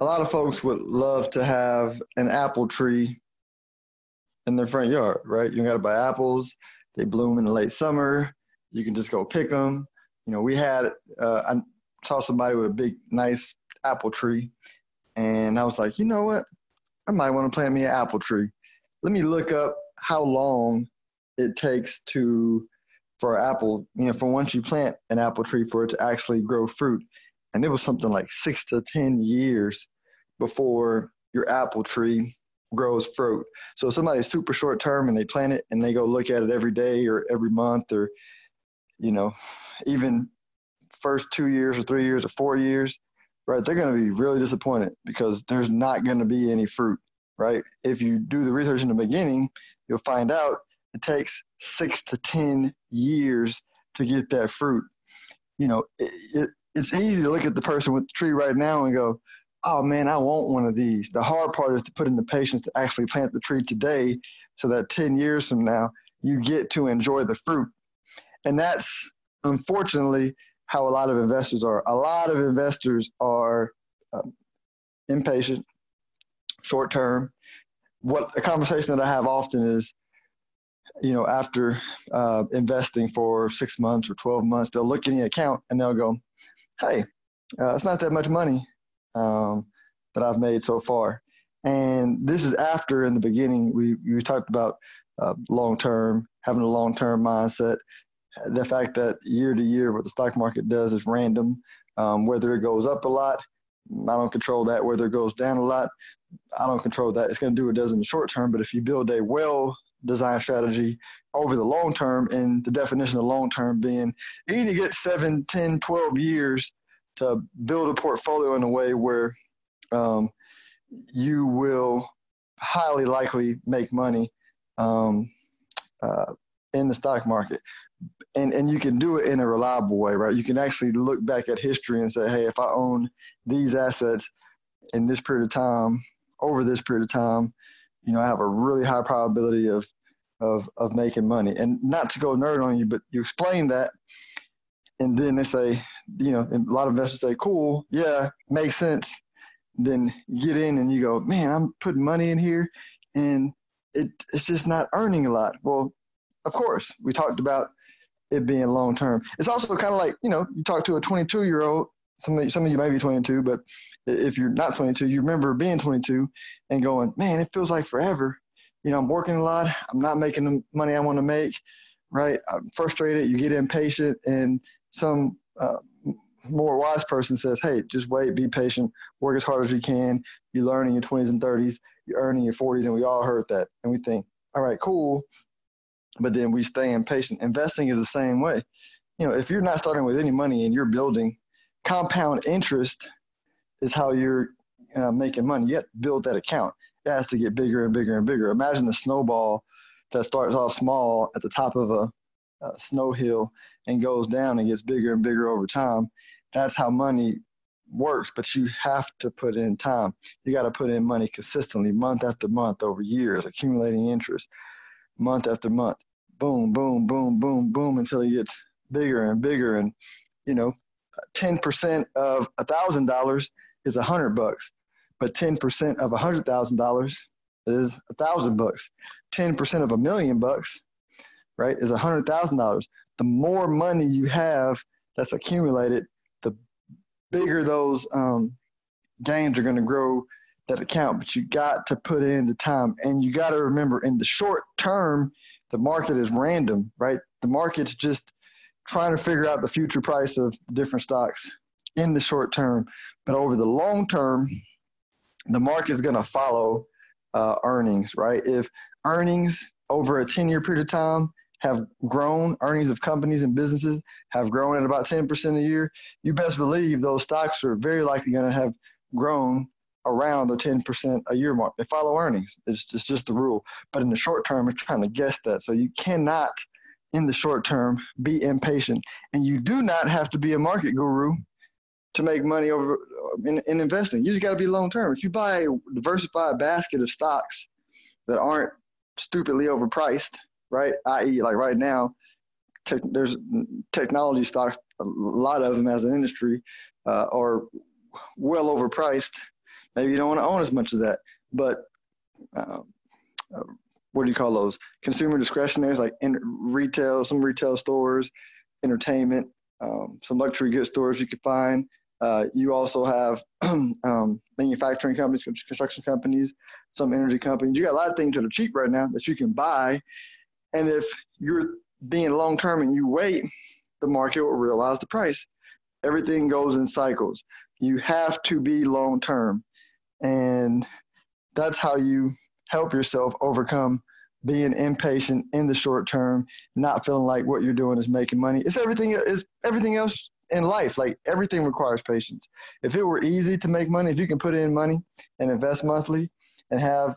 a lot of folks would love to have an apple tree in their front yard, right? You got to buy apples. They bloom in the late summer. You can just go pick them. You know, we had, uh, I saw somebody with a big, nice apple tree, and I was like, you know what? I might want to plant me an apple tree. Let me look up how long it takes to for apple, you know, for once you plant an apple tree for it to actually grow fruit. And it was something like six to 10 years before your apple tree grows fruit. So somebody's super short term and they plant it and they go look at it every day or every month or, you know, even first two years or three years or four years, right, they're going to be really disappointed because there's not going to be any fruit, right? If you do the research in the beginning, you'll find out it takes six to 10 years to get that fruit. You know, it, it, it's easy to look at the person with the tree right now and go, oh man, I want one of these. The hard part is to put in the patience to actually plant the tree today so that 10 years from now, you get to enjoy the fruit. And that's unfortunately how a lot of investors are. A lot of investors are um, impatient, short term. What a conversation that I have often is, you know, after uh, investing for six months or 12 months, they'll look in the account and they'll go, hey, uh, it's not that much money um, that I've made so far. And this is after, in the beginning, we, we talked about uh, long term, having a long term mindset. The fact that year to year, what the stock market does is random. Um, whether it goes up a lot, I don't control that. Whether it goes down a lot, I don't control that. It's going to do what it does in the short term. But if you build a well designed strategy over the long term, and the definition of long term being you need to get 7, 10, 12 years to build a portfolio in a way where um, you will highly likely make money um, uh, in the stock market. And, and you can do it in a reliable way, right? You can actually look back at history and say, hey, if I own these assets in this period of time, over this period of time, you know, I have a really high probability of of of making money. And not to go nerd on you, but you explain that, and then they say, you know, a lot of investors say, cool, yeah, makes sense. Then get in and you go, man, I'm putting money in here and it, it's just not earning a lot. Well, of course, we talked about it being long term. It's also kind of like, you know, you talk to a 22 year old, some of, some of you may be 22, but if you're not 22, you remember being 22 and going, man, it feels like forever. You know, I'm working a lot. I'm not making the money I want to make, right? I'm frustrated. You get impatient, and some uh, more wise person says, hey, just wait, be patient, work as hard as you can. You learn in your 20s and 30s, you earn in your 40s, and we all heard that. And we think, all right, cool. But then we stay impatient. Investing is the same way. You know, if you're not starting with any money and you're building, compound interest is how you're uh, making money. To build that account. It has to get bigger and bigger and bigger. Imagine the snowball that starts off small at the top of a, a snow hill and goes down and gets bigger and bigger over time that's how money works, but you have to put in time. You got to put in money consistently, month after month, over years, accumulating interest, month after month. Boom, boom, boom, boom, boom, until it gets bigger and bigger. And, you know, 10% of a $1,000 is a hundred bucks, but 10% of a $100,000 is a thousand bucks. 10% of a million bucks, right, is a hundred thousand dollars. The more money you have that's accumulated, the bigger those um, gains are going to grow that account. But you got to put in the time, and you got to remember in the short term, the market is random, right? The market's just trying to figure out the future price of different stocks in the short term. But over the long term, the market is going to follow uh, earnings, right? If earnings over a 10 year period of time have grown, earnings of companies and businesses have grown at about 10% a year, you best believe those stocks are very likely going to have grown around the 10% a year mark. They follow earnings. It's just, it's just the rule. But in the short term, it's trying to guess that. So you cannot, in the short term, be impatient. And you do not have to be a market guru to make money over uh, in, in investing. You just got to be long term. If you buy a diversified basket of stocks that aren't stupidly overpriced – right? I.e., like right now, there's technology stocks, a lot of them as an industry uh, are well overpriced Maybe you don't want to own as much of that, but uh, uh, what do you call those? Consumer discretionaries like in retail, some retail stores, entertainment, um, some luxury goods stores you can find. Uh, you also have um, manufacturing companies, construction companies, some energy companies. You got a lot of things that are cheap right now that you can buy. And if you're being long term and you wait, the market will realize the price. Everything goes in cycles. You have to be long term. And that's how you help yourself overcome being impatient in the short term, not feeling like what you're doing is making money. It's everything is everything else in life. Like everything requires patience. If it were easy to make money, if you can put in money and invest monthly and have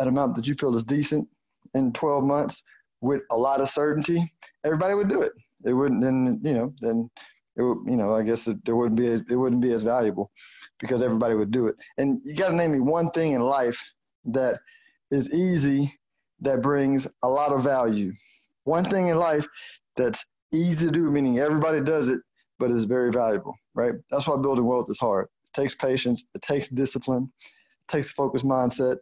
an amount that you feel is decent in 12 months with a lot of certainty, everybody would do it. It wouldn't then you know then it would, you know I guess it, there wouldn't be it wouldn't be as valuable because everybody would do it. And you got to name me one thing in life that is easy that brings a lot of value. One thing in life that's easy to do, meaning everybody does it, but is very valuable, right? That's why building wealth is hard. It takes patience, it takes discipline, it takes focused mindset,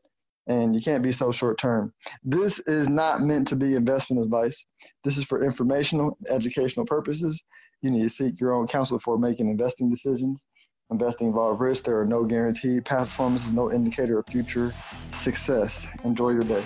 and you can't be so short term. This is not meant to be investment advice. This is for informational, educational purposes. You need to seek your own counsel before making investing decisions. Investing involves risk. There are no guaranteed past performance is no indicator of future success. Enjoy your day.